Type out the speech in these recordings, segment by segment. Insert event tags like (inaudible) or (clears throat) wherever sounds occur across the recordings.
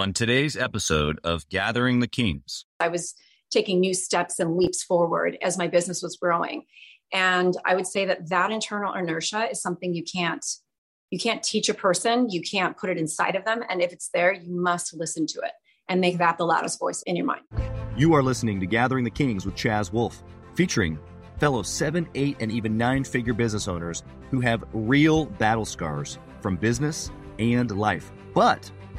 On today's episode of Gathering the Kings, I was taking new steps and leaps forward as my business was growing. And I would say that that internal inertia is something you can't you can't teach a person, you can't put it inside of them, and if it's there, you must listen to it and make that the loudest voice in your mind. You are listening to Gathering the Kings with Chaz Wolfe, featuring fellow 7, 8 and even 9-figure business owners who have real battle scars from business and life, but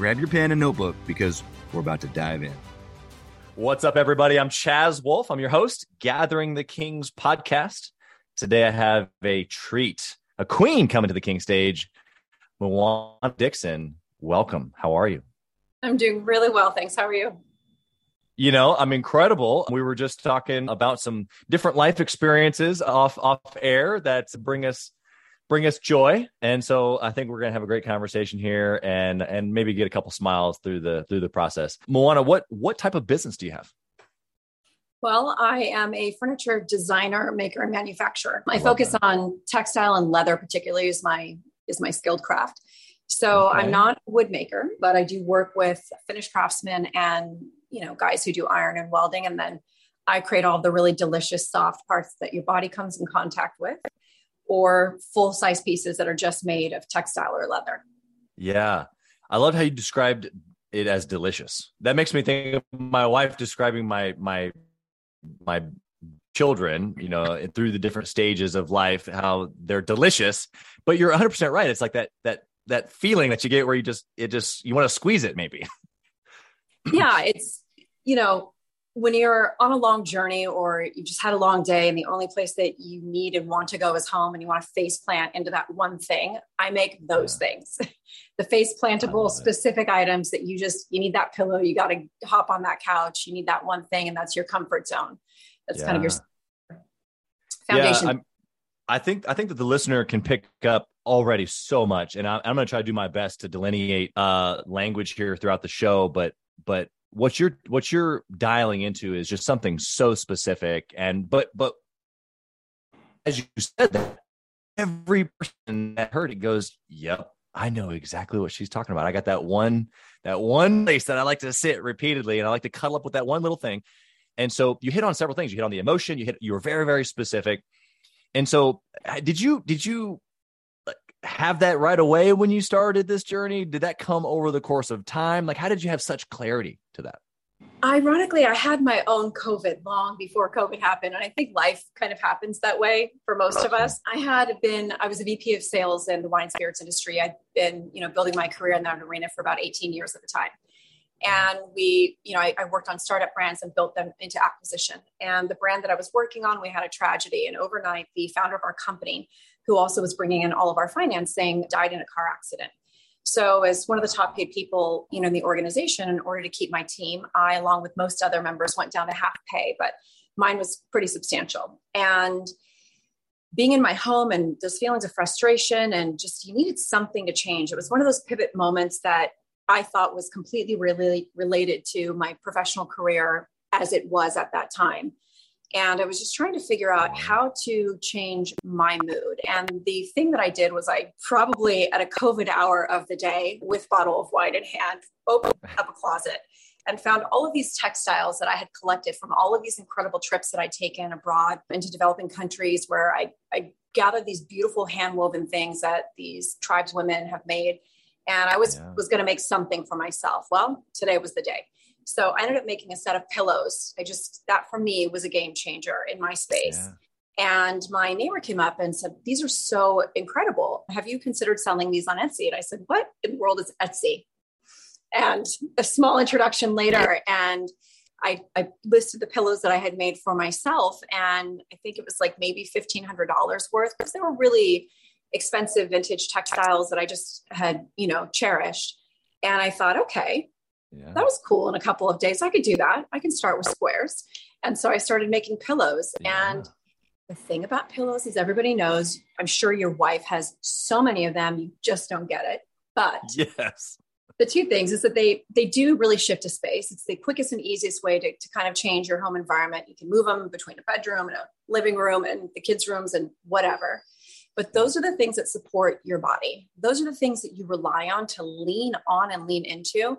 Grab your pen and notebook because we're about to dive in. What's up, everybody? I'm Chaz Wolfe. I'm your host, Gathering the Kings podcast. Today I have a treat, a queen coming to the King stage, Moana Dixon. Welcome. How are you? I'm doing really well. Thanks. How are you? You know, I'm incredible. We were just talking about some different life experiences off off air that bring us bring us joy. And so i think we're going to have a great conversation here and and maybe get a couple smiles through the through the process. Moana what what type of business do you have? Well i am a furniture designer maker and manufacturer. I focus that. on textile and leather particularly is my is my skilled craft. So okay. i'm not a wood maker but i do work with finished craftsmen and you know guys who do iron and welding. And then i create all the really delicious soft parts that your body comes in contact with or full size pieces that are just made of textile or leather. Yeah. I love how you described it as delicious. That makes me think of my wife describing my my my children, you know, through the different stages of life, how they're delicious. But you're 100 percent right. It's like that that that feeling that you get where you just it just you want to squeeze it, maybe. yeah, it's you know when you're on a long journey or you just had a long day and the only place that you need and want to go is home and you want to face plant into that one thing i make those yeah. things (laughs) the face plantable specific it. items that you just you need that pillow you got to hop on that couch you need that one thing and that's your comfort zone that's yeah. kind of your foundation yeah, i think i think that the listener can pick up already so much and I, i'm going to try to do my best to delineate uh language here throughout the show but but what you're what you're dialing into is just something so specific and but but as you said that every person that heard it goes yep i know exactly what she's talking about. I got that one that one place that i like to sit repeatedly and i like to cuddle up with that one little thing. And so you hit on several things. You hit on the emotion. You hit you were very very specific. And so uh, did you did you have that right away when you started this journey? Did that come over the course of time? Like, how did you have such clarity to that? Ironically, I had my own COVID long before COVID happened. And I think life kind of happens that way for most of us. I had been, I was a VP of sales in the wine spirits industry. I'd been, you know, building my career in that arena for about 18 years at the time. And we, you know, I, I worked on startup brands and built them into acquisition. And the brand that I was working on, we had a tragedy. And overnight, the founder of our company who also was bringing in all of our financing, died in a car accident. So, as one of the top paid people, you know, in the organization, in order to keep my team, I, along with most other members, went down to half pay, but mine was pretty substantial. And being in my home and those feelings of frustration and just you needed something to change. It was one of those pivot moments that I thought was completely really related to my professional career as it was at that time. And I was just trying to figure out how to change my mood. And the thing that I did was I probably at a COVID hour of the day with bottle of wine in hand, opened (laughs) up a closet and found all of these textiles that I had collected from all of these incredible trips that I'd taken abroad into developing countries where I, I gathered these beautiful hand woven things that these tribes women have made. And I was, yeah. was going to make something for myself. Well, today was the day. So I ended up making a set of pillows. I just, that for me was a game changer in my space. Yeah. And my neighbor came up and said, These are so incredible. Have you considered selling these on Etsy? And I said, What in the world is Etsy? And a small introduction later, and I, I listed the pillows that I had made for myself. And I think it was like maybe $1,500 worth because they were really expensive vintage textiles that I just had, you know, cherished. And I thought, okay, yeah. that was cool in a couple of days. I could do that. I can start with squares. And so I started making pillows. Yeah. And the thing about pillows is everybody knows, I'm sure your wife has so many of them, you just don't get it. But yes. The two things is that they they do really shift a space. It's the quickest and easiest way to, to kind of change your home environment. You can move them between a bedroom and a living room and the kids' rooms and whatever. But those are the things that support your body. Those are the things that you rely on to lean on and lean into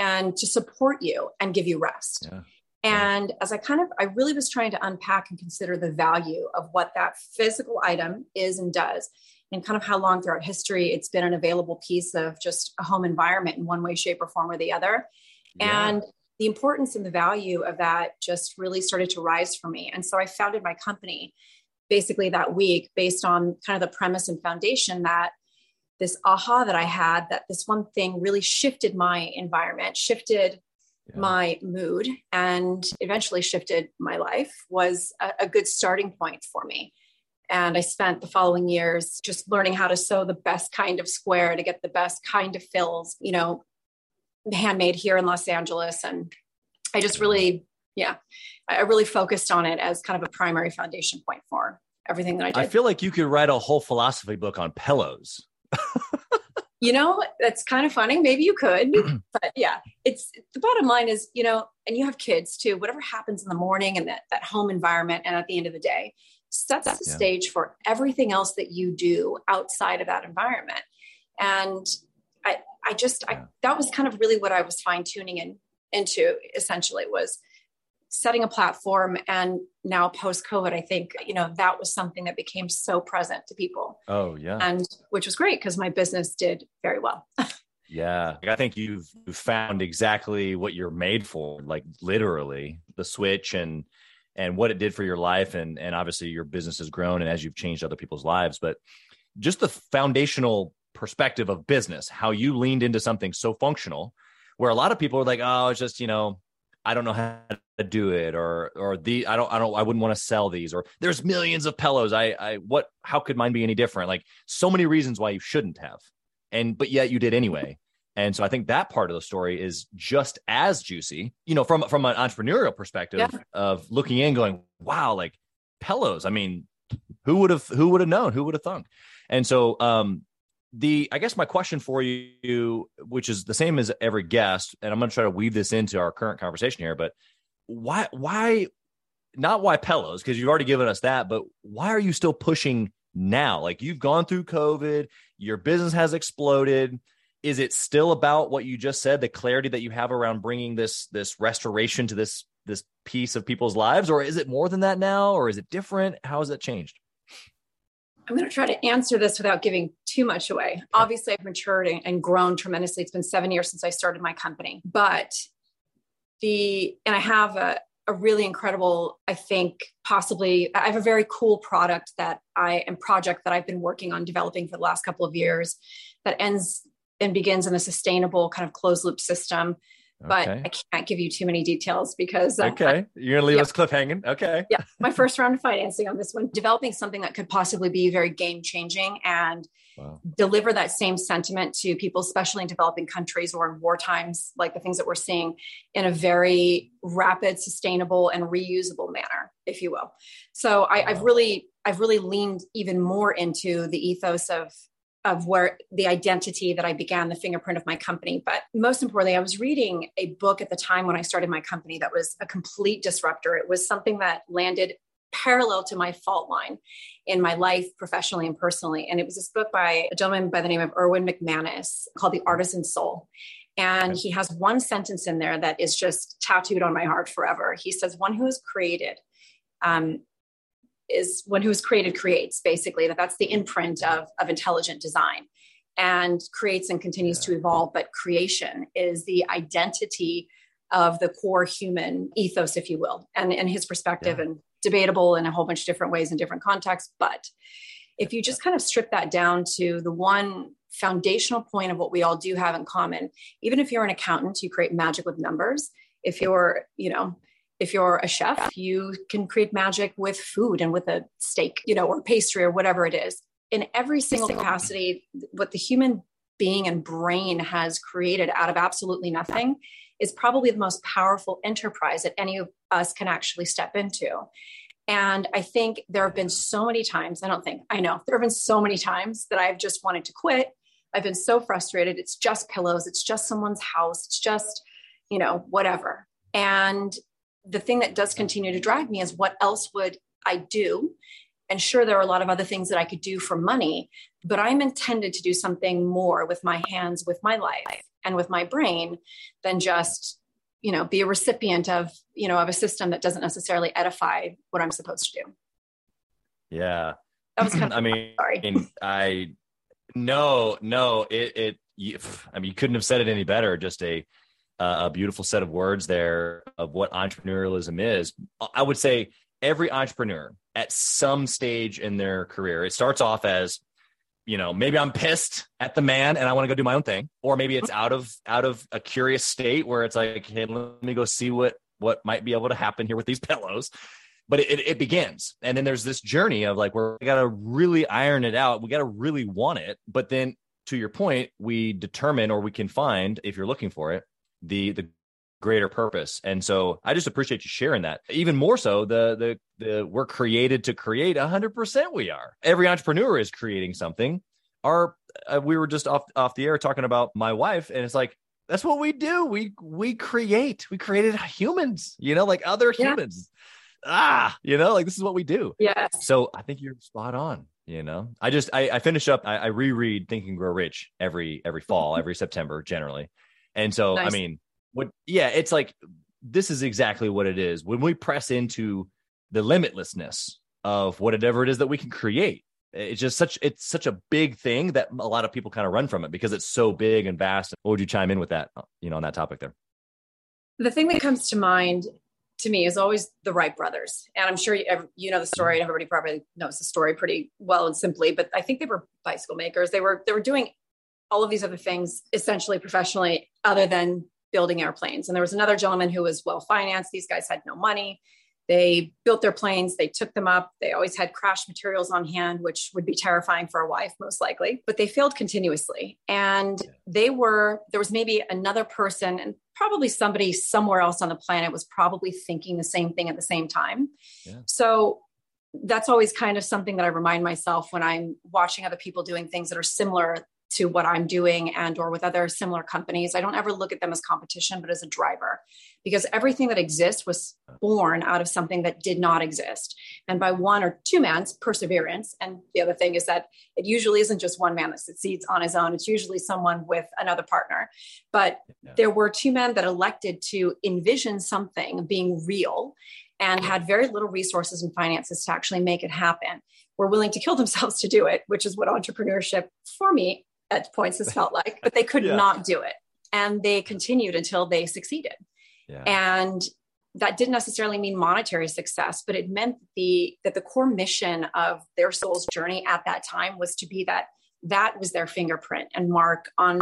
and to support you and give you rest. Yeah. And as I kind of, I really was trying to unpack and consider the value of what that physical item is and does, and kind of how long throughout history it's been an available piece of just a home environment in one way, shape, or form or the other. Yeah. And the importance and the value of that just really started to rise for me. And so I founded my company basically that week based on kind of the premise and foundation that this aha that I had that this one thing really shifted my environment, shifted yeah. my mood, and eventually shifted my life was a, a good starting point for me. And I spent the following years just learning how to sew the best kind of square to get the best kind of fills, you know, handmade here in Los Angeles. And I just really, yeah, I really focused on it as kind of a primary foundation point for everything that I did. I feel like you could write a whole philosophy book on pillows. (laughs) you know, that's kind of funny. Maybe you could, (clears throat) but yeah, it's the bottom line is, you know, and you have kids too, whatever happens in the morning and that, that home environment and at the end of the day sets the yeah. stage for everything else that you do outside of that environment. And I, I just, yeah. I, that was kind of really what I was fine tuning in into essentially was setting a platform and now post covid i think you know that was something that became so present to people. Oh yeah. And which was great because my business did very well. (laughs) Yeah. I think you've found exactly what you're made for like literally the switch and and what it did for your life and and obviously your business has grown and as you've changed other people's lives. But just the foundational perspective of business how you leaned into something so functional where a lot of people are like oh it's just you know I don't know how to do it or or the I don't I don't I wouldn't want to sell these or there's millions of pillows. I I what how could mine be any different? Like so many reasons why you shouldn't have. And but yet you did anyway. And so I think that part of the story is just as juicy, you know, from from an entrepreneurial perspective yeah. of looking in going, wow, like pillows. I mean, who would have who would have known? Who would have thunk? And so um the i guess my question for you which is the same as every guest and i'm going to try to weave this into our current conversation here but why why not why pillows because you've already given us that but why are you still pushing now? Like you've gone through covid your business has exploded. Is it still about what you just said the clarity that you have around bringing this this restoration to this this piece of people's lives or is it more than that now or is it different? How has it changed I'm going to try to answer this without giving too much away. Obviously, I've matured and grown tremendously. It's been seven years since I started my company, but the, and I have a, a really incredible, I think, possibly, I have a very cool product that I, and project that I've been working on developing for the last couple of years that ends and begins in a sustainable kind of closed loop system but okay. I can't give you too many details because uh, okay, you're gonna leave yeah. us cliffhanging. Okay, yeah, (laughs) my first round of financing on this one, developing something that could possibly be very game changing and wow. deliver that same sentiment to people, especially in developing countries or in war times, like the things that we're seeing, in a very rapid, sustainable, and reusable manner, if you will. So I, wow. I've really, I've really leaned even more into the ethos of of where the identity that I began the fingerprint of my company. But most importantly, I was reading a book at the time when I started my company that was a complete disruptor. It was something that landed parallel to my fault line in my life, professionally and personally. And it was this book by a gentleman by the name of Erwin McManus called The Artisan Soul. And he has one sentence in there that is just tattooed on my heart forever. He says, One who is created um, is one who's created creates basically that that's the imprint of, of intelligent design and creates and continues yeah. to evolve but creation is the identity of the core human ethos if you will and in his perspective yeah. and debatable in a whole bunch of different ways in different contexts but if you just kind of strip that down to the one foundational point of what we all do have in common even if you're an accountant you create magic with numbers if you're you know if you're a chef, you can create magic with food and with a steak, you know, or pastry or whatever it is. In every single capacity, what the human being and brain has created out of absolutely nothing is probably the most powerful enterprise that any of us can actually step into. And I think there have been so many times, I don't think, I know, there have been so many times that I've just wanted to quit. I've been so frustrated. It's just pillows, it's just someone's house, it's just, you know, whatever. And the thing that does continue to drive me is what else would I do? And sure, there are a lot of other things that I could do for money, but I'm intended to do something more with my hands, with my life, and with my brain than just, you know, be a recipient of, you know, of a system that doesn't necessarily edify what I'm supposed to do. Yeah. That was kind (clears throat) of, I mean, sorry. I, no, no, it, it, you, I mean, you couldn't have said it any better. Just a, uh, a beautiful set of words there of what entrepreneurialism is. I would say every entrepreneur at some stage in their career, it starts off as, you know, maybe I'm pissed at the man and I want to go do my own thing, or maybe it's out of out of a curious state where it's like, hey, let me go see what what might be able to happen here with these (laughs) pillows. But it, it begins, and then there's this journey of like where we got to really iron it out. We got to really want it, but then to your point, we determine or we can find if you're looking for it the the greater purpose. And so I just appreciate you sharing that. Even more so, the the the we're created to create. hundred percent, we are. Every entrepreneur is creating something. Our uh, we were just off off the air talking about my wife, and it's like that's what we do. We we create. We created humans. You know, like other yeah. humans. Ah, you know, like this is what we do. Yes. So I think you're spot on. You know, I just I, I finish up. I, I reread Think and Grow Rich every every fall, every September generally and so, nice. I mean, what, yeah, it's like this is exactly what it is. When we press into the limitlessness of whatever it is that we can create, it's just such it's such a big thing that a lot of people kind of run from it because it's so big and vast. What would you chime in with that, you know, on that topic there? The thing that comes to mind to me is always the Wright brothers. And I'm sure you, you know the story and everybody probably knows the story pretty well and simply, but I think they were bicycle makers. They were, they were doing all of these other things essentially professionally other than building airplanes. And there was another gentleman who was well financed. These guys had no money. They built their planes, they took them up. They always had crash materials on hand, which would be terrifying for a wife, most likely, but they failed continuously. And they were, there was maybe another person, and probably somebody somewhere else on the planet was probably thinking the same thing at the same time. Yeah. So that's always kind of something that I remind myself when I'm watching other people doing things that are similar to what I'm doing and or with other similar companies. I don't ever look at them as competition, but as a driver because everything that exists was born out of something that did not exist. And by one or two man's perseverance. And the other thing is that it usually isn't just one man that succeeds on his own. It's usually someone with another partner. But yeah. there were two men that elected to envision something being real and had very little resources and finances to actually make it happen were willing to kill themselves to do it, which is what entrepreneurship for me at points has felt like, but they could (laughs) yeah. not do it. And they continued until they succeeded. Yeah. And that didn't necessarily mean monetary success, but it meant the that the core mission of their soul's journey at that time was to be that that was their fingerprint and mark on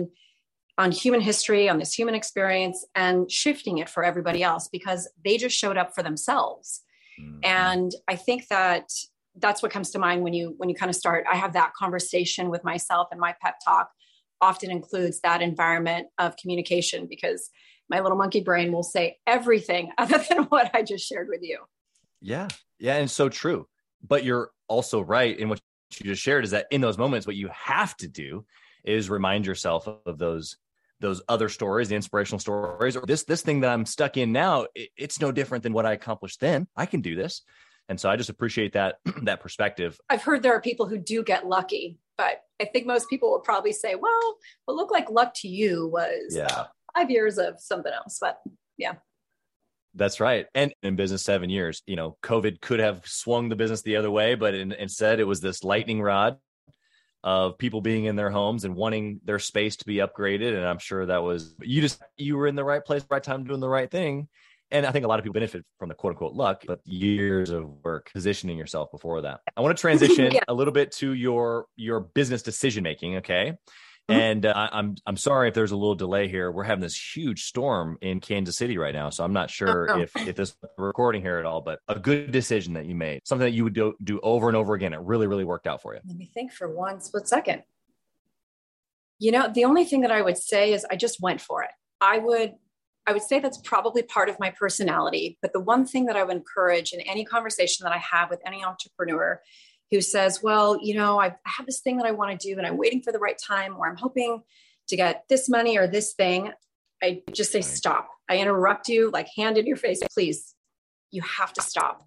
on human history, on this human experience, and shifting it for everybody else because they just showed up for themselves. Mm-hmm. And I think that that's what comes to mind when you when you kind of start. I have that conversation with myself and my pep talk often includes that environment of communication because my little monkey brain will say everything (laughs) other than what i just shared with you. Yeah. Yeah and so true. But you're also right in what you just shared is that in those moments what you have to do is remind yourself of those those other stories the inspirational stories or this this thing that i'm stuck in now it, it's no different than what i accomplished then. I can do this and so I just appreciate that (clears throat) that perspective. I've heard there are people who do get lucky, but I think most people would probably say, "Well, what looked like luck to you was yeah. Five years of something else." But yeah. That's right. And in business, seven years, you know, COVID could have swung the business the other way, but in, instead it was this lightning rod of people being in their homes and wanting their space to be upgraded. And I'm sure that was, you just, you were in the right place, right time, doing the right thing and I think a lot of people benefit from the quote unquote luck, but years of work positioning yourself before that. I want to (laughs) transition yeah. a little bit to your your business decision making. Okay. Mm-hmm. And uh, I'm I'm sorry if there's a little delay here. We're having this huge storm in Kansas City right now, so I'm not sure oh, if if this recording here at all. But a good decision that you made, something that you would do do over and over again. It really really worked out for you. Let me think for one split second. You know, the only thing that I would say is I just went for it. I would I would say that's probably part of my personality. But the one thing that I would encourage in any conversation that I have with any entrepreneur who says, Well, you know, I have this thing that I want to do and I'm waiting for the right time, or I'm hoping to get this money or this thing, I just say, Stop. I interrupt you, like hand in your face, please. You have to stop.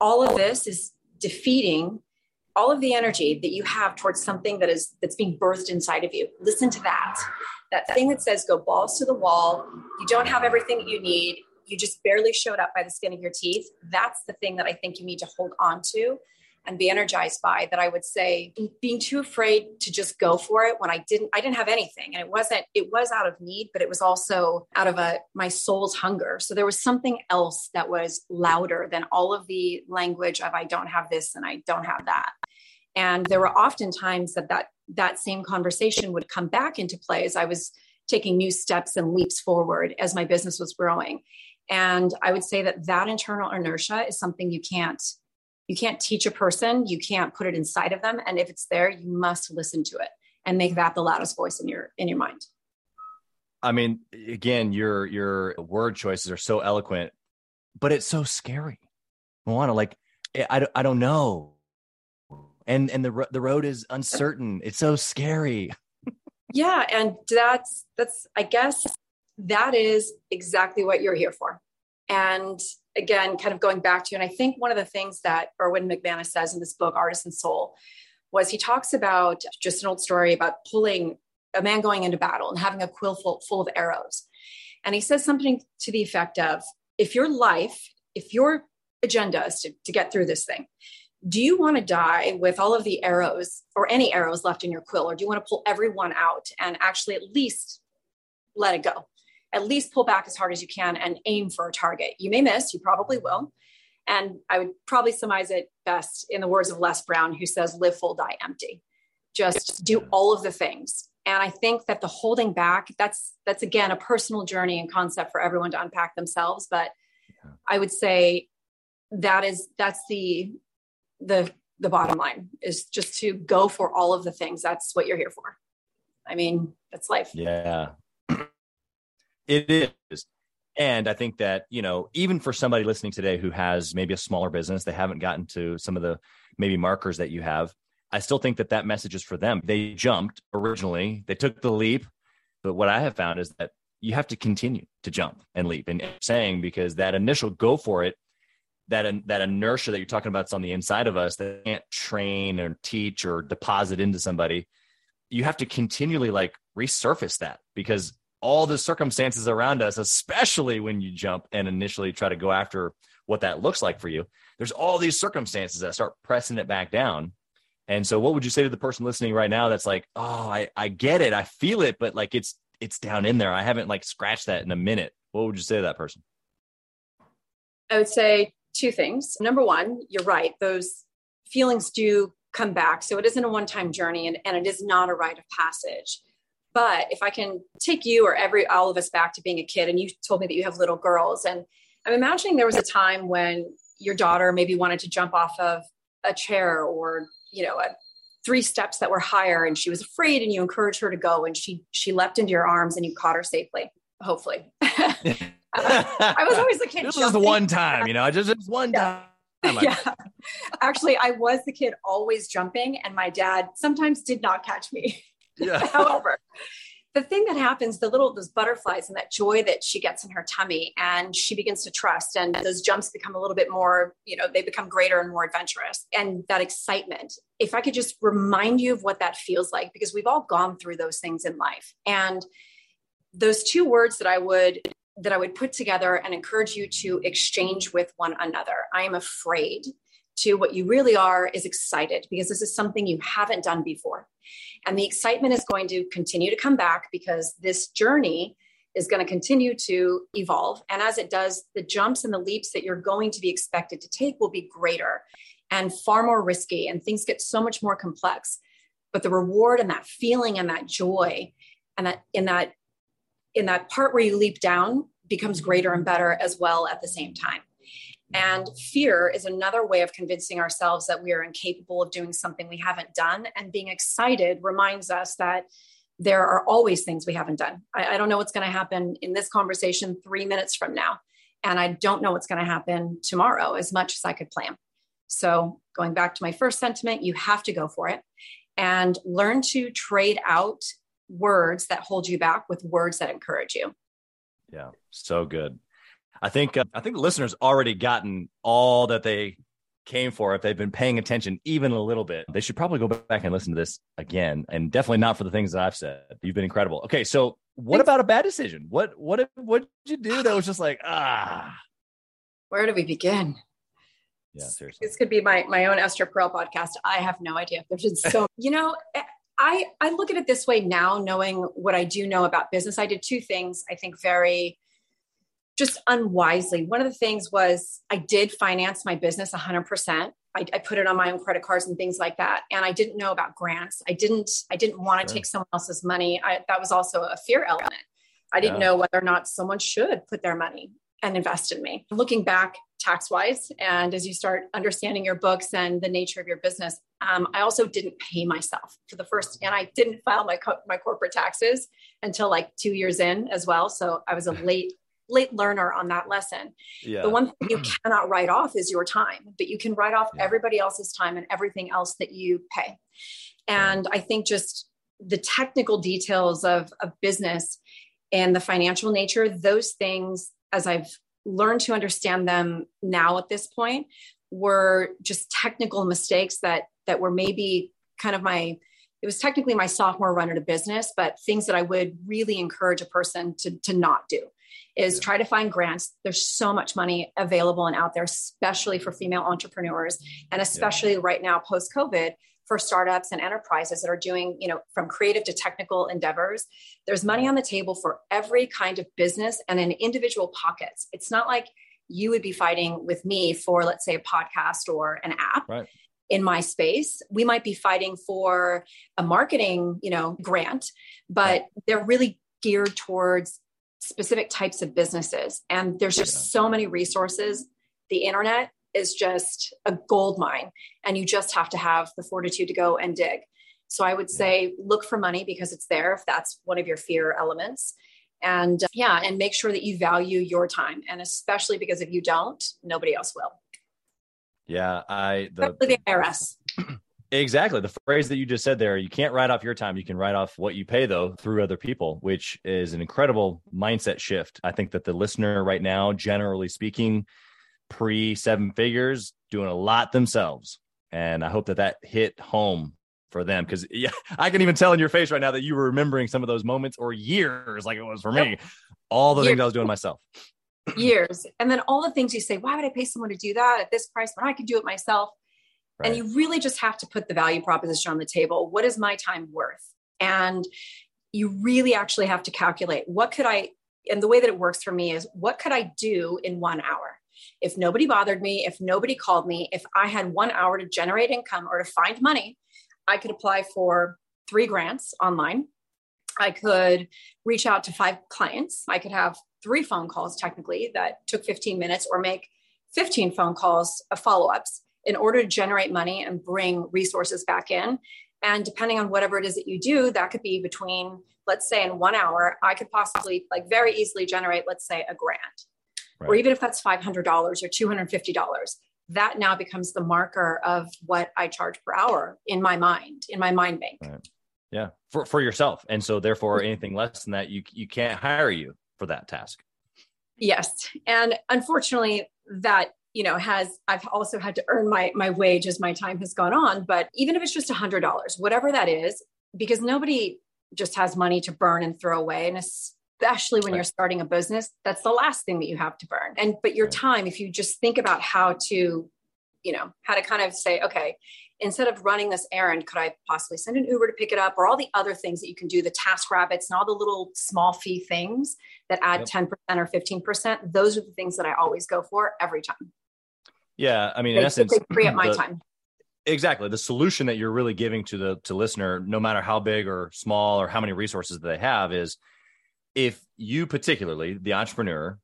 All of this is defeating all of the energy that you have towards something that is that's being birthed inside of you. Listen to that. That thing that says go balls to the wall. You don't have everything that you need. You just barely showed up by the skin of your teeth. That's the thing that i think you need to hold on to and be energized by that i would say being too afraid to just go for it when i didn't i didn't have anything. And it wasn't it was out of need but it was also out of a my soul's hunger. So there was something else that was louder than all of the language of i don't have this and i don't have that. And there were often times that that that same conversation would come back into play as i was taking new steps and leaps forward as my business was growing. And i would say that that internal inertia is something you can't you can't teach a person you can't put it inside of them and if it's there you must listen to it and make that the loudest voice in your in your mind. I mean again your your word choices are so eloquent but it's so scary. Moana, like eh, I, I don't know. And and the the road is uncertain. It's so scary. (laughs) Yeah and that's that's i guess that is exactly what you're here for and again, kind of going back to, and I think one of the things that Erwin McManus says in this book, Artisan Soul, was he talks about just an old story about pulling a man going into battle and having a quill full, full of arrows. And he says something to the effect of if your life, if your agenda is to, to get through this thing, do you want to die with all of the arrows or any arrows left in your quill, or do you want to pull every one out and actually at least let it go? At least pull back as hard as you can and aim for a target. You may miss, you probably will. And I would probably surmise it best in the words of Les Brown, who says, live full, die empty. Just do all of the things. And I think that the holding back, that's that's again a personal journey and concept for everyone to unpack themselves. But I would say that is that's the the the bottom line is just to go for all of the things. That's what you're here for. I mean, that's life. Yeah. (clears throat) It is. And I think that, you know, even for somebody listening today who has maybe a smaller business, they haven't gotten to some of the maybe markers that you have. I still think that that message is for them. They jumped originally, they took the leap. But what I have found is that you have to continue to jump and leap and saying because that initial go for it, that, that inertia that you're talking about is on the inside of us that can't train or teach or deposit into somebody. You have to continually like resurface that because all the circumstances around us, especially when you jump and initially try to go after what that looks like for you. There's all these circumstances that start pressing it back down. And so what would you say to the person listening right now that's like, "Oh, I I get it. I feel it, but like it's it's down in there. I haven't like scratched that in a minute." What would you say to that person? I would say two things. Number one, you're right. Those feelings do come back. So it isn't a one-time journey and, and it is not a rite of passage. But if I can take you or every all of us back to being a kid, and you told me that you have little girls, and I'm imagining there was a time when your daughter maybe wanted to jump off of a chair or you know a, three steps that were higher, and she was afraid, and you encouraged her to go, and she she leapt into your arms, and you caught her safely. Hopefully, (laughs) I (laughs) was always the kid. This was the one time, you know, just, just one yeah. time. Oh (laughs) yeah. Actually, I was the kid always jumping, and my dad sometimes did not catch me. Yeah. (laughs) However, the thing that happens, the little those butterflies and that joy that she gets in her tummy, and she begins to trust, and those jumps become a little bit more, you know, they become greater and more adventurous, and that excitement. If I could just remind you of what that feels like, because we've all gone through those things in life, and those two words that I would that I would put together and encourage you to exchange with one another. I am afraid to what you really are is excited because this is something you haven't done before. And the excitement is going to continue to come back because this journey is going to continue to evolve. And as it does, the jumps and the leaps that you're going to be expected to take will be greater and far more risky, and things get so much more complex. But the reward and that feeling and that joy and that in that in that part where you leap down becomes greater and better as well at the same time. And fear is another way of convincing ourselves that we are incapable of doing something we haven't done. And being excited reminds us that there are always things we haven't done. I, I don't know what's going to happen in this conversation three minutes from now. And I don't know what's going to happen tomorrow as much as I could plan. So, going back to my first sentiment, you have to go for it and learn to trade out words that hold you back with words that encourage you. Yeah, so good. I think uh, I think the listeners already gotten all that they came for if they've been paying attention even a little bit. They should probably go back and listen to this again, and definitely not for the things that I've said. You've been incredible. Okay, so what about a bad decision? What what what did you do that was just like ah? Where do we begin? Yeah, seriously. This could be my my own Esther Perel podcast. I have no idea. There's just so (laughs) you know. I I look at it this way now, knowing what I do know about business. I did two things. I think very just unwisely. One of the things was I did finance my business 100%. I, I, put it on my own credit cards and things like that. And I didn't know about grants. I didn't, I didn't want to sure. take someone else's money. I, that was also a fear element. I didn't yeah. know whether or not someone should put their money and invest in me. Looking back tax wise, and as you start understanding your books and the nature of your business, um, I also didn't pay myself for the first, and I didn't file my co- my corporate taxes until like two years in as well. So I was a (laughs) late late learner on that lesson. Yeah. The one thing you cannot write off is your time, but you can write off yeah. everybody else's time and everything else that you pay. And I think just the technical details of, of business and the financial nature, those things, as I've learned to understand them now at this point, were just technical mistakes that that were maybe kind of my it was technically my sophomore run at a business, but things that I would really encourage a person to, to not do is try to find grants. There's so much money available and out there, especially for female entrepreneurs, and especially yeah. right now post COVID for startups and enterprises that are doing, you know, from creative to technical endeavors. There's money on the table for every kind of business and in individual pockets. It's not like you would be fighting with me for, let's say, a podcast or an app. Right in my space we might be fighting for a marketing you know grant but they're really geared towards specific types of businesses. And there's just yeah. so many resources. The internet is just a gold mine, and you just have to have the fortitude to go and dig. So I would say look for money because it's there if that's one of your fear elements. And uh, yeah, and make sure that you value your time. And especially because if you don't, nobody else will. Yeah, I the, the IRS. (clears throat) Exactly. The phrase that you just said there, you can't write off your time. You can write off what you pay, though, through other people, which is an incredible mindset shift. I think that the listener right now, generally speaking, pre seven figures, doing a lot themselves. And I hope that that hit home for them because yeah, (laughs) I can even tell in your face right now that you were remembering some of those moments or years like it was for me, all the years. things I was doing myself. years. And then all the things you say, why would I pay someone to do that at this price when I can do it myself? Right. And you really just have to put the value proposition on the table. What is my time worth? And you really actually have to calculate what could I, and the way that it works for me is what could I do in one hour? If nobody bothered me, if nobody called me, if I had one hour to generate income or to find money, I could apply for three grants online. I could reach out to five clients. I could have three phone calls technically that took 15 minutes or make 15 phone calls uh, of follow ups in order to generate money and bring resources back in. And depending on whatever it is that you do, that could be between, let's say, in one hour, I could possibly, like, very easily generate, let's say, a grant. Right. Or even if that's $500 or $250, that now becomes the marker of what I charge per hour in my mind, in my mind bank. Right. Yeah, for, for yourself. And so, therefore, anything less than that, you, you can't hire you for that task. Yes. And unfortunately, that you know has i've also had to earn my my wage as my time has gone on but even if it's just a hundred dollars whatever that is because nobody just has money to burn and throw away and especially when right. you're starting a business that's the last thing that you have to burn and but your time if you just think about how to you know how to kind of say okay instead of running this errand could i possibly send an uber to pick it up or all the other things that you can do the task rabbits and all the little small fee things that add yep. 10% or 15% those are the things that i always go for every time yeah, I mean, in essence, free up my the, time. Exactly, the solution that you're really giving to the to listener, no matter how big or small or how many resources they have, is if you particularly the entrepreneur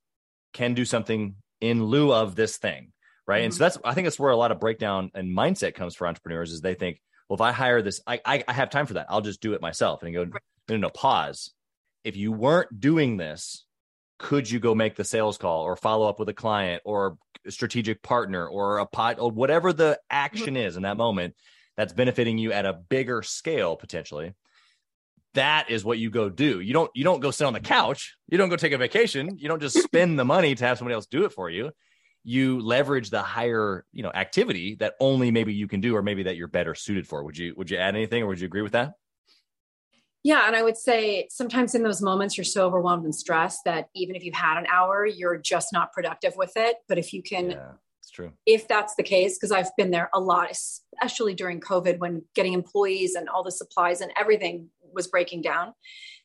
can do something in lieu of this thing, right? Mm-hmm. And so that's I think that's where a lot of breakdown and mindset comes for entrepreneurs is they think, well, if I hire this, I I, I have time for that. I'll just do it myself. And you go, no, no, pause. If you weren't doing this, could you go make the sales call or follow up with a client or a strategic partner or a pot or whatever the mm-hmm. action is in that moment that's benefiting you at a bigger scale potentially? that is what you go do. You don't you don't go sit on the couch. You don't go take a vacation. You don't just (laughs) spend the money to have somebody else do it for you. You leverage the higher, you know, activity that only maybe you can do or maybe that you're better suited for. Would you would you add anything or would you agree with that? Yeah, and I would say sometimes in those moments you're so overwhelmed and stressed that even if you had an hour, you're just not productive with it. But if you can yeah, it's true. If that's the case, because I've been there a lot, especially during COVID when getting employees and all the supplies and everything was breaking down.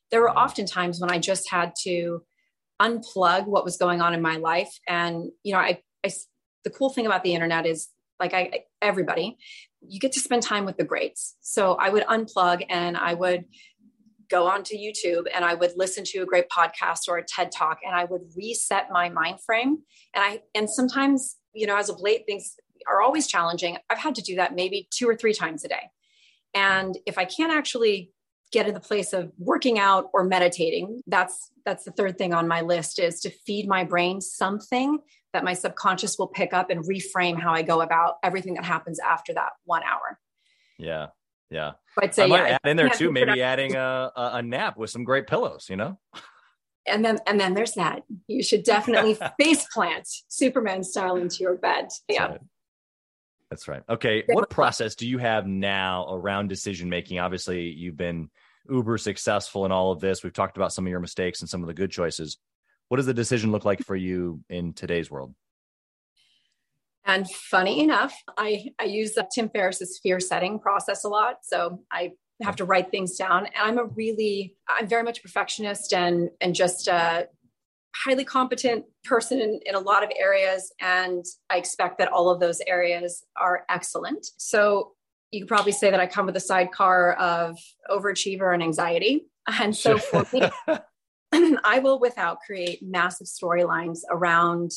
There were mm-hmm. often times when I just had to unplug what was going on in my life. And, you know, I, I the cool thing about the internet is like I, everybody, you get to spend time with the greats. So I would unplug and I would go onto YouTube and I would listen to a great podcast or a TED talk and I would reset my mind frame. And I, and sometimes, you know, as of late, things are always challenging. I've had to do that maybe two or three times a day. And if I can't actually get in the place of working out or meditating that's that's the third thing on my list is to feed my brain something that my subconscious will pick up and reframe how i go about everything that happens after that one hour yeah yeah i'd say I might yeah, add in there too maybe adding a, a nap with some great pillows you know and then and then there's that you should definitely (laughs) face plant superman style into your bed yeah That's right. Okay. What process do you have now around decision making? Obviously, you've been uber successful in all of this. We've talked about some of your mistakes and some of the good choices. What does the decision look like for you in today's world? And funny enough, I, I use Tim Ferriss's fear setting process a lot. So I have to write things down. And I'm a really, I'm very much a perfectionist and, and just a highly competent person in, in a lot of areas. And I expect that all of those areas are excellent. So you could probably say that I come with a sidecar of overachiever and anxiety. And so for me, (laughs) (clears throat) I will without create massive storylines around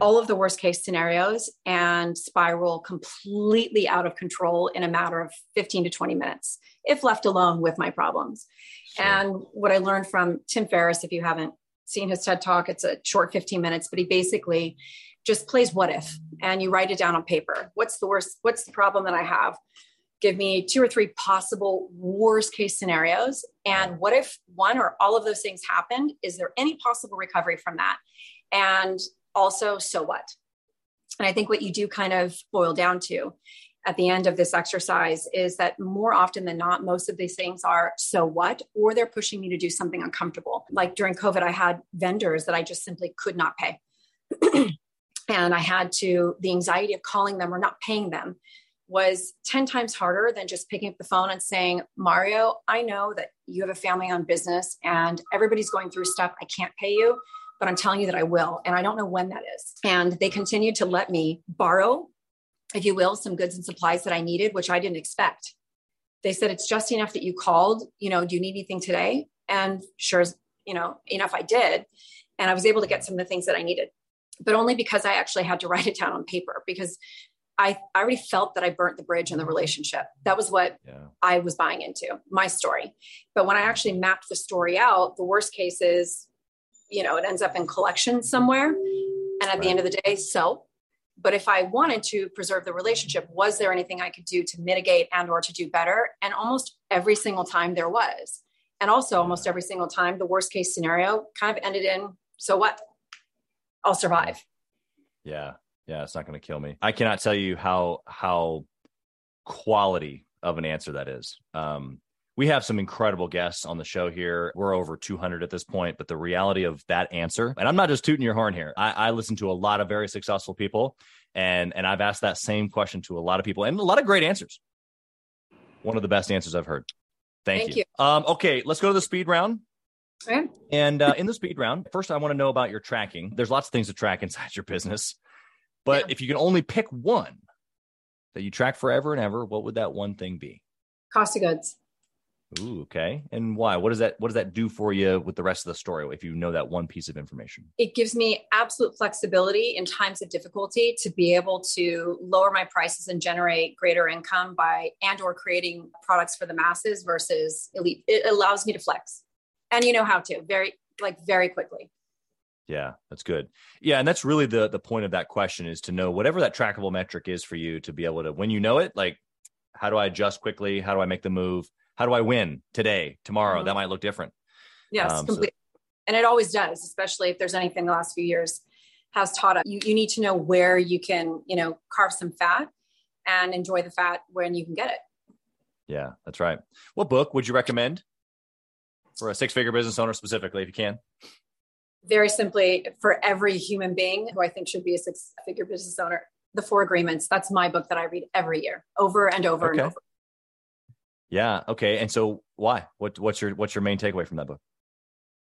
all of the worst case scenarios and spiral completely out of control in a matter of 15 to 20 minutes if left alone with my problems. Sure. And what I learned from Tim Ferriss, if you haven't seen his TED talk, it's a short 15 minutes, but he basically just plays what if and you write it down on paper. What's the worst? What's the problem that I have? give me two or three possible worst case scenarios. And what if one or all of those things happened? Is there any possible recovery from that? And also, so what? And I think what you do kind of boil down to at the end of this exercise is that more often than not, most of these things are so what, or they're pushing me to do something uncomfortable. Like during COVID, I had vendors that I just simply could not pay. (clears throat) and I had to, the anxiety of calling them or not paying them was 10 times harder than just picking up the phone and saying, Mario, I know that you have a family owned business and everybody's going through stuff. I can't pay you, but I'm telling you that I will. And I don't know when that is. And they continued to let me borrow, if you will, some goods and supplies that I needed, which I didn't expect. They said, It's just enough that you called. You know, do you need anything today? And sure, as, you know, enough I did. And I was able to get some of the things that I needed but only because I actually had to (laughs) write it down on paper because I, I already felt that I burnt the bridge in the relationship. That was what yeah. I was buying into, my story. But when I actually mapped the story out, the worst case is, you know, it ends up in collection somewhere. And at right. the end of the day, so. But if I wanted to preserve the relationship, was there anything I could do to mitigate and or to do better? And almost every single time there was. And also almost every single time the worst case scenario kind of ended in, so what? I'll survive. Yeah. Yeah, it's not going to kill me. I cannot tell you how how quality of an answer that is. Um, we have some incredible guests on the show here. We're over 200 at this point, but the reality of that answer, and I'm not just tooting your horn here. I, I listen to a lot of very successful people, and and I've asked that same question to a lot of people, and a lot of great answers. One of the best answers I've heard. Thank, Thank you. you. Um, okay, let's go to the speed round. Okay. And uh, in the speed round, first, I want to know about your tracking. There's lots of things to track inside your business. But yeah. if you can only pick one that you track forever and ever, what would that one thing be? Cost of goods. Ooh, okay. And why? What does that what does that do for you with the rest of the story if you know that one piece of information? It gives me absolute flexibility in times of difficulty to be able to lower my prices and generate greater income by and or creating products for the masses versus elite. It allows me to flex. And you know how to very like very quickly. Yeah, that's good. Yeah, and that's really the the point of that question is to know whatever that trackable metric is for you to be able to when you know it, like how do I adjust quickly? How do I make the move? How do I win today, tomorrow? Mm-hmm. That might look different. Yes, um, completely. So. And it always does, especially if there's anything the last few years has taught us. You, you need to know where you can, you know, carve some fat and enjoy the fat when you can get it. Yeah, that's right. What book would you recommend for a six figure business owner specifically, if you can? Very simply, for every human being who I think should be a six figure business owner, The Four Agreements. That's my book that I read every year, over and over okay. and over. Yeah. Okay. And so why? What what's your what's your main takeaway from that book?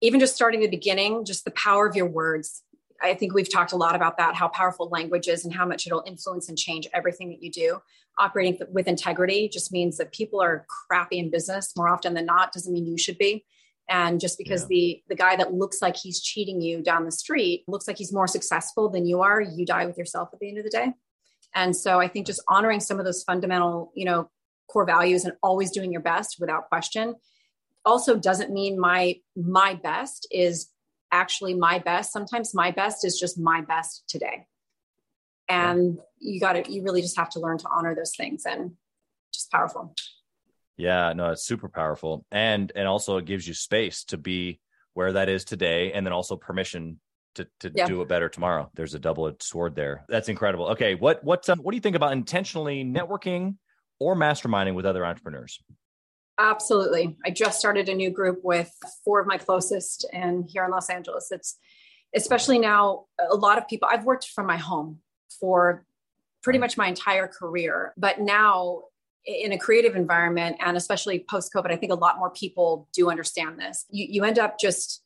Even just starting the beginning, just the power of your words. I think we've talked a lot about that, how powerful language is and how much it'll influence and change everything that you do. Operating with integrity just means that people are crappy in business more often than not, doesn't mean you should be. And just because yeah. the the guy that looks like he's cheating you down the street looks like he's more successful than you are, you die with yourself at the end of the day. And so I think just honoring some of those fundamental, you know, core values and always doing your best without question. Also doesn't mean my my best is actually my best. Sometimes my best is just my best today. And you got to you really just have to learn to honor those things and just powerful. Yeah no it's super powerful. And and also it gives you space to be where that is today and then also permission to, to yeah. do it better tomorrow. There's a double-edged sword there. That's incredible. Okay what what um, what do you think about intentionally networking or masterminding with other entrepreneurs? Absolutely. I just started a new group with four of my closest and here in Los Angeles. It's especially now a lot of people I've worked from my home for pretty much my entire career, but now in a creative environment and especially post COVID, I think a lot more people do understand this. You, you end up just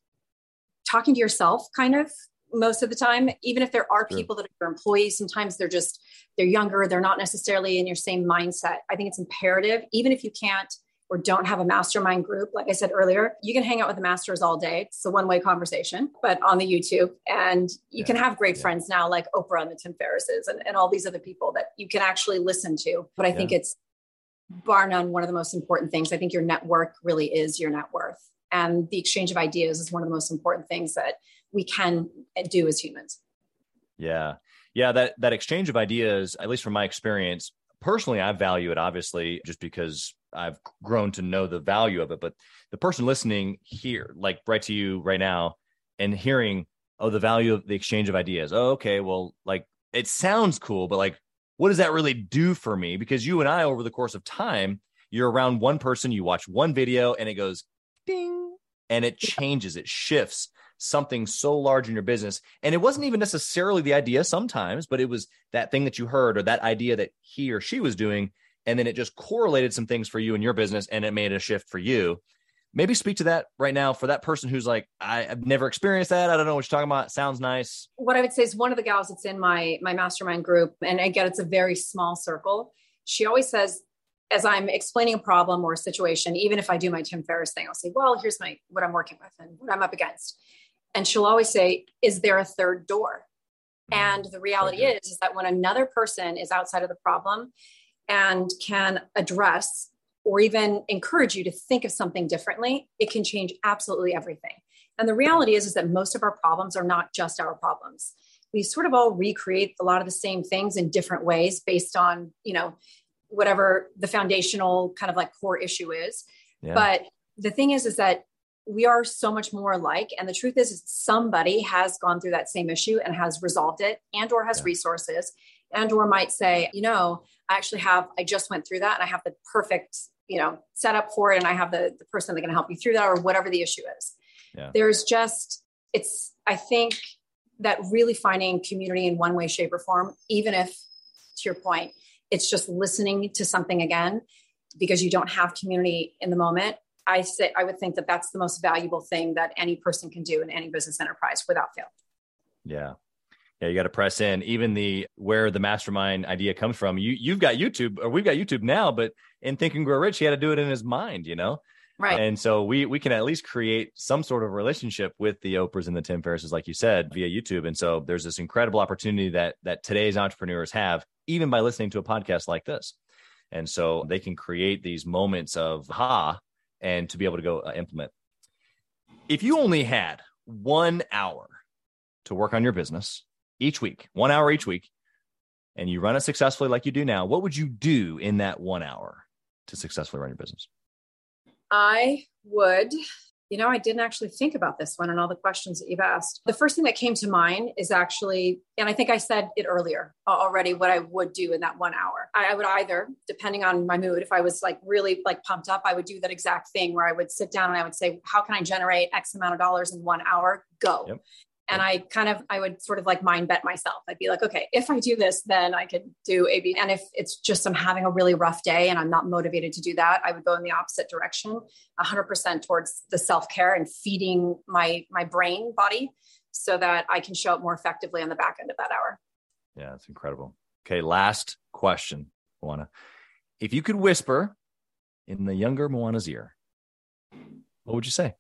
talking to yourself kind of most of the time even if there are sure. people that are employees sometimes they're just they're younger they're not necessarily in your same mindset i think it's imperative even if you can't or don't have a mastermind group like i said earlier you can hang out with the masters all day it's a one-way conversation but on the youtube and you yeah. can have great yeah. friends now like oprah and the tim ferrisses and, and all these other people that you can actually listen to but i yeah. think it's bar none one of the most important things i think your network really is your net worth and the exchange of ideas is one of the most important things that we can do as humans. Yeah. Yeah, that that exchange of ideas, at least from my experience, personally I value it obviously just because I've grown to know the value of it, but the person listening here like right to you right now and hearing oh the value of the exchange of ideas. Oh okay, well like it sounds cool, but like what does that really do for me? Because you and I over the course of time, you're around one person, you watch one video and it goes ding and it changes, it shifts something so large in your business. And it wasn't even necessarily the idea sometimes, but it was that thing that you heard or that idea that he or she was doing. And then it just correlated some things for you in your business and it made a shift for you. Maybe speak to that right now for that person who's like, I, have never experienced that. I don't know what you're talking about. sounds nice. What I would say is one of the gals that's in my my mastermind group, and again, it's a very small circle. She always says, as I'm explaining a problem or a situation, even if I do my Tim Ferriss thing, I'll say, well, here's my what I'm working with and what I'm up against and she'll always say is there a third door mm-hmm. and the reality okay. is is that when another person is outside of the problem and can address or even encourage you to think of something differently it can change absolutely everything and the reality is is that most of our problems are not just our problems we sort of all recreate a lot of the same things in different ways based on you know whatever the foundational kind of like core issue is yeah. but the thing is is that we are so much more alike and the truth is, is somebody has gone through that same issue and has resolved it and or has yeah. resources and or might say you know i actually have i just went through that and i have the perfect you know setup for it and i have the, the person that can help you through that or whatever the issue is yeah. there's just it's i think that really finding community in one way shape or form even if to your point it's just listening to something again because you don't have community in the moment I say I would think that that's the most valuable thing that any person can do in any business enterprise without fail. Yeah. Yeah, you got to press in. Even the where the mastermind idea comes from. You you've got YouTube, or we've got YouTube now, but in Think and Grow Rich, he had to do it in his mind, you know. Right. And so we we can at least create some sort of relationship with the Oprahs and the Tim Ferrisses, like you said, via YouTube. And so there's this incredible opportunity that that today's entrepreneurs have, even by listening to a podcast like this. And so they can create these moments of ha and to be able to go uh, implement. If you only had one hour to work on your business each week, one hour each week, and you run it successfully like you do now, what would you do in that one hour to successfully run your business? I would, you know, I didn't actually think about this one and all the questions that you've asked. The first thing that came to mind is actually, and I think I said it earlier already, what I would do in that one hour. I, would either, depending on my mood, if I was like really like pumped up, I would do that exact thing where I would sit down and I would say, how can I generate X amount of dollars in one hour? Go. Yep and i kind of i would sort of like mind bet myself. I'd be like okay if i do this then i could do a b and if it's just i'm having a really rough day and i'm not motivated to do that i would go in the opposite direction 100% towards the self-care and feeding my my brain body so that i can show up more effectively on the back end of that hour. Yeah that's incredible. Okay last question moana. If you could whisper in the younger moana's ear what would you say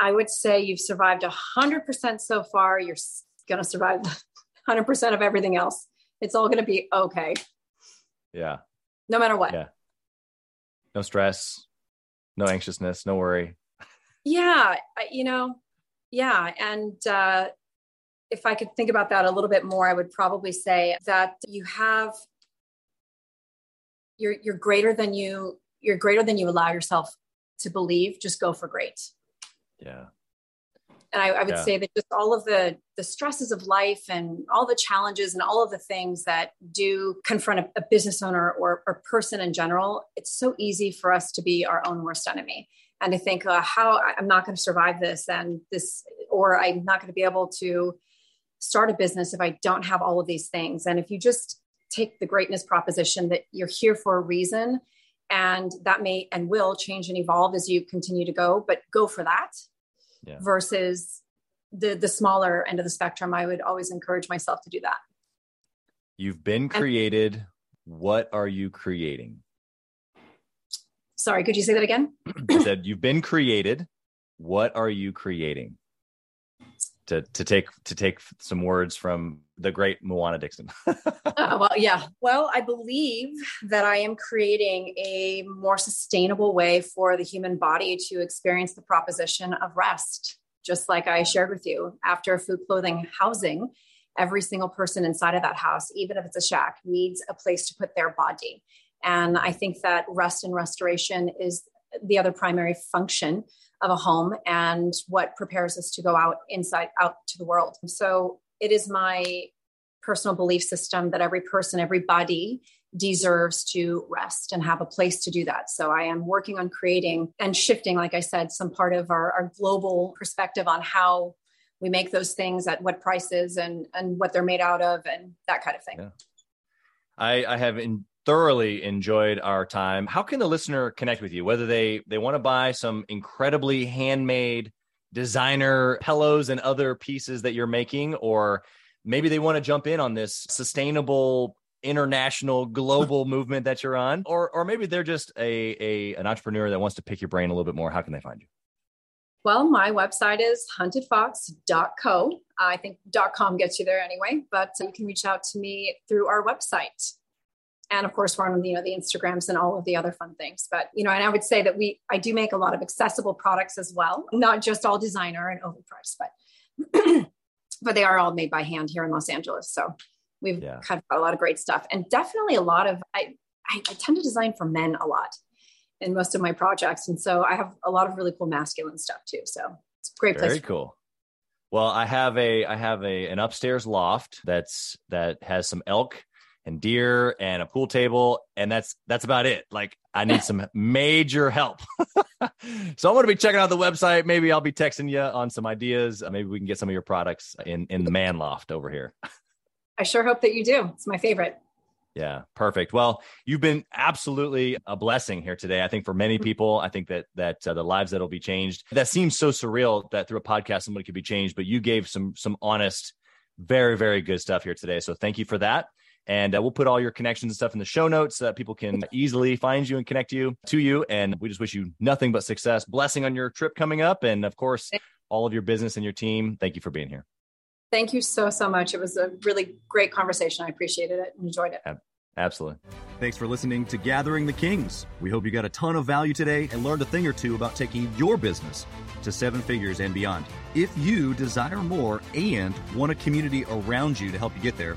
I would say you've survived 100% so far. You're going to survive 100% of everything else. It's all going to be okay. Yeah. No matter what. Yeah. No stress, no anxiousness, no worry. Yeah. You know, yeah. And uh, if I could think about that a little bit more, I would probably say that you have, you're, you're greater than you, you're greater than you allow yourself to believe. Just go for great yeah. And I, I would yeah. say that just all of the the stresses of life and all the challenges and all of the things that do confront a, a business owner or a person in general, it's so easy for us to be our own worst enemy and to think, uh, how I'm not going to survive this and this, or I'm not going to be able to start a business if I don't have all of these things. And if you just take the greatness proposition that you're here for a reason and that may and will change and evolve as you continue to go but go for that yeah. versus the the smaller end of the spectrum i would always encourage myself to do that. You've been created. And, what are you creating? Sorry could you say that again? (clears throat) I said you've been created. What are you creating? To to take to take some words from the great Moana Dixon. (laughs) uh, well, yeah. Well, I believe that I am creating a more sustainable way for the human body to experience the proposition of rest. Just like I shared with you, after food, clothing, housing, every single person inside of that house, even if it's a shack, needs a place to put their body. And I think that rest and restoration is the other primary function of a home and what prepares us to go out inside out to the world so it is my personal belief system that every person everybody deserves to rest and have a place to do that so i am working on creating and shifting like i said some part of our, our global perspective on how we make those things at what prices and and what they're made out of and that kind of thing yeah. I, I have in, thoroughly enjoyed our time. How can the listener connect with you? Whether they they want to buy some incredibly handmade designer pillows and other pieces that you're making, or maybe they want to jump in on this sustainable international global (laughs) movement that you're on or or maybe they're just a, a an entrepreneur that wants to pick your brain a little bit more. How can they find you? Well my website is huntedfox.co i think com gets you there anyway but you can reach out to me through our website and of course we're on you know the instagrams and all of the other fun things. But you know and i would say that we i do make a lot of accessible products as well. Not just all designer and overpriced but (clears throat) but they are all made by hand here in los angeles. So we've yeah. kind of got a lot of great stuff. And definitely a lot of I, I i tend to design for men a lot in most of my projects. And so i have a lot of really cool masculine stuff too. So it's a great place very cool. Well i have a i have a an upstairs loft that's that has some elk and deer and a pool table and that's that's about it. Like i need some major help. (laughs) So i'm going to be checking out the website. Maybe i'll be texting you on some ideas. Maybe we can get some of your products in in the man loft over here. I sure hope that you do. It's my favorite. Yeah perfect. Well you've been absolutely a blessing here today. I think for many people i think that that uh, the lives that'll be changed. That seems so surreal that through a podcast somebody could be changed but you gave some some honest very very good stuff here today. So thank you for that And uh, we'll put all your connections and stuff in the show notes so that people can easily find you and connect you to you. And we just wish you nothing but success, blessing on your trip coming up. And of course, all of your business and your team. Thank you for being here. Thank you so, so much. It was a really great conversation. I appreciated it and enjoyed it. Absolutely. Thanks for listening to Gathering the Kings. We hope you got a ton of value today and learned a thing or two about taking your business to seven figures and beyond. If you desire more and want a community around you to help you get there,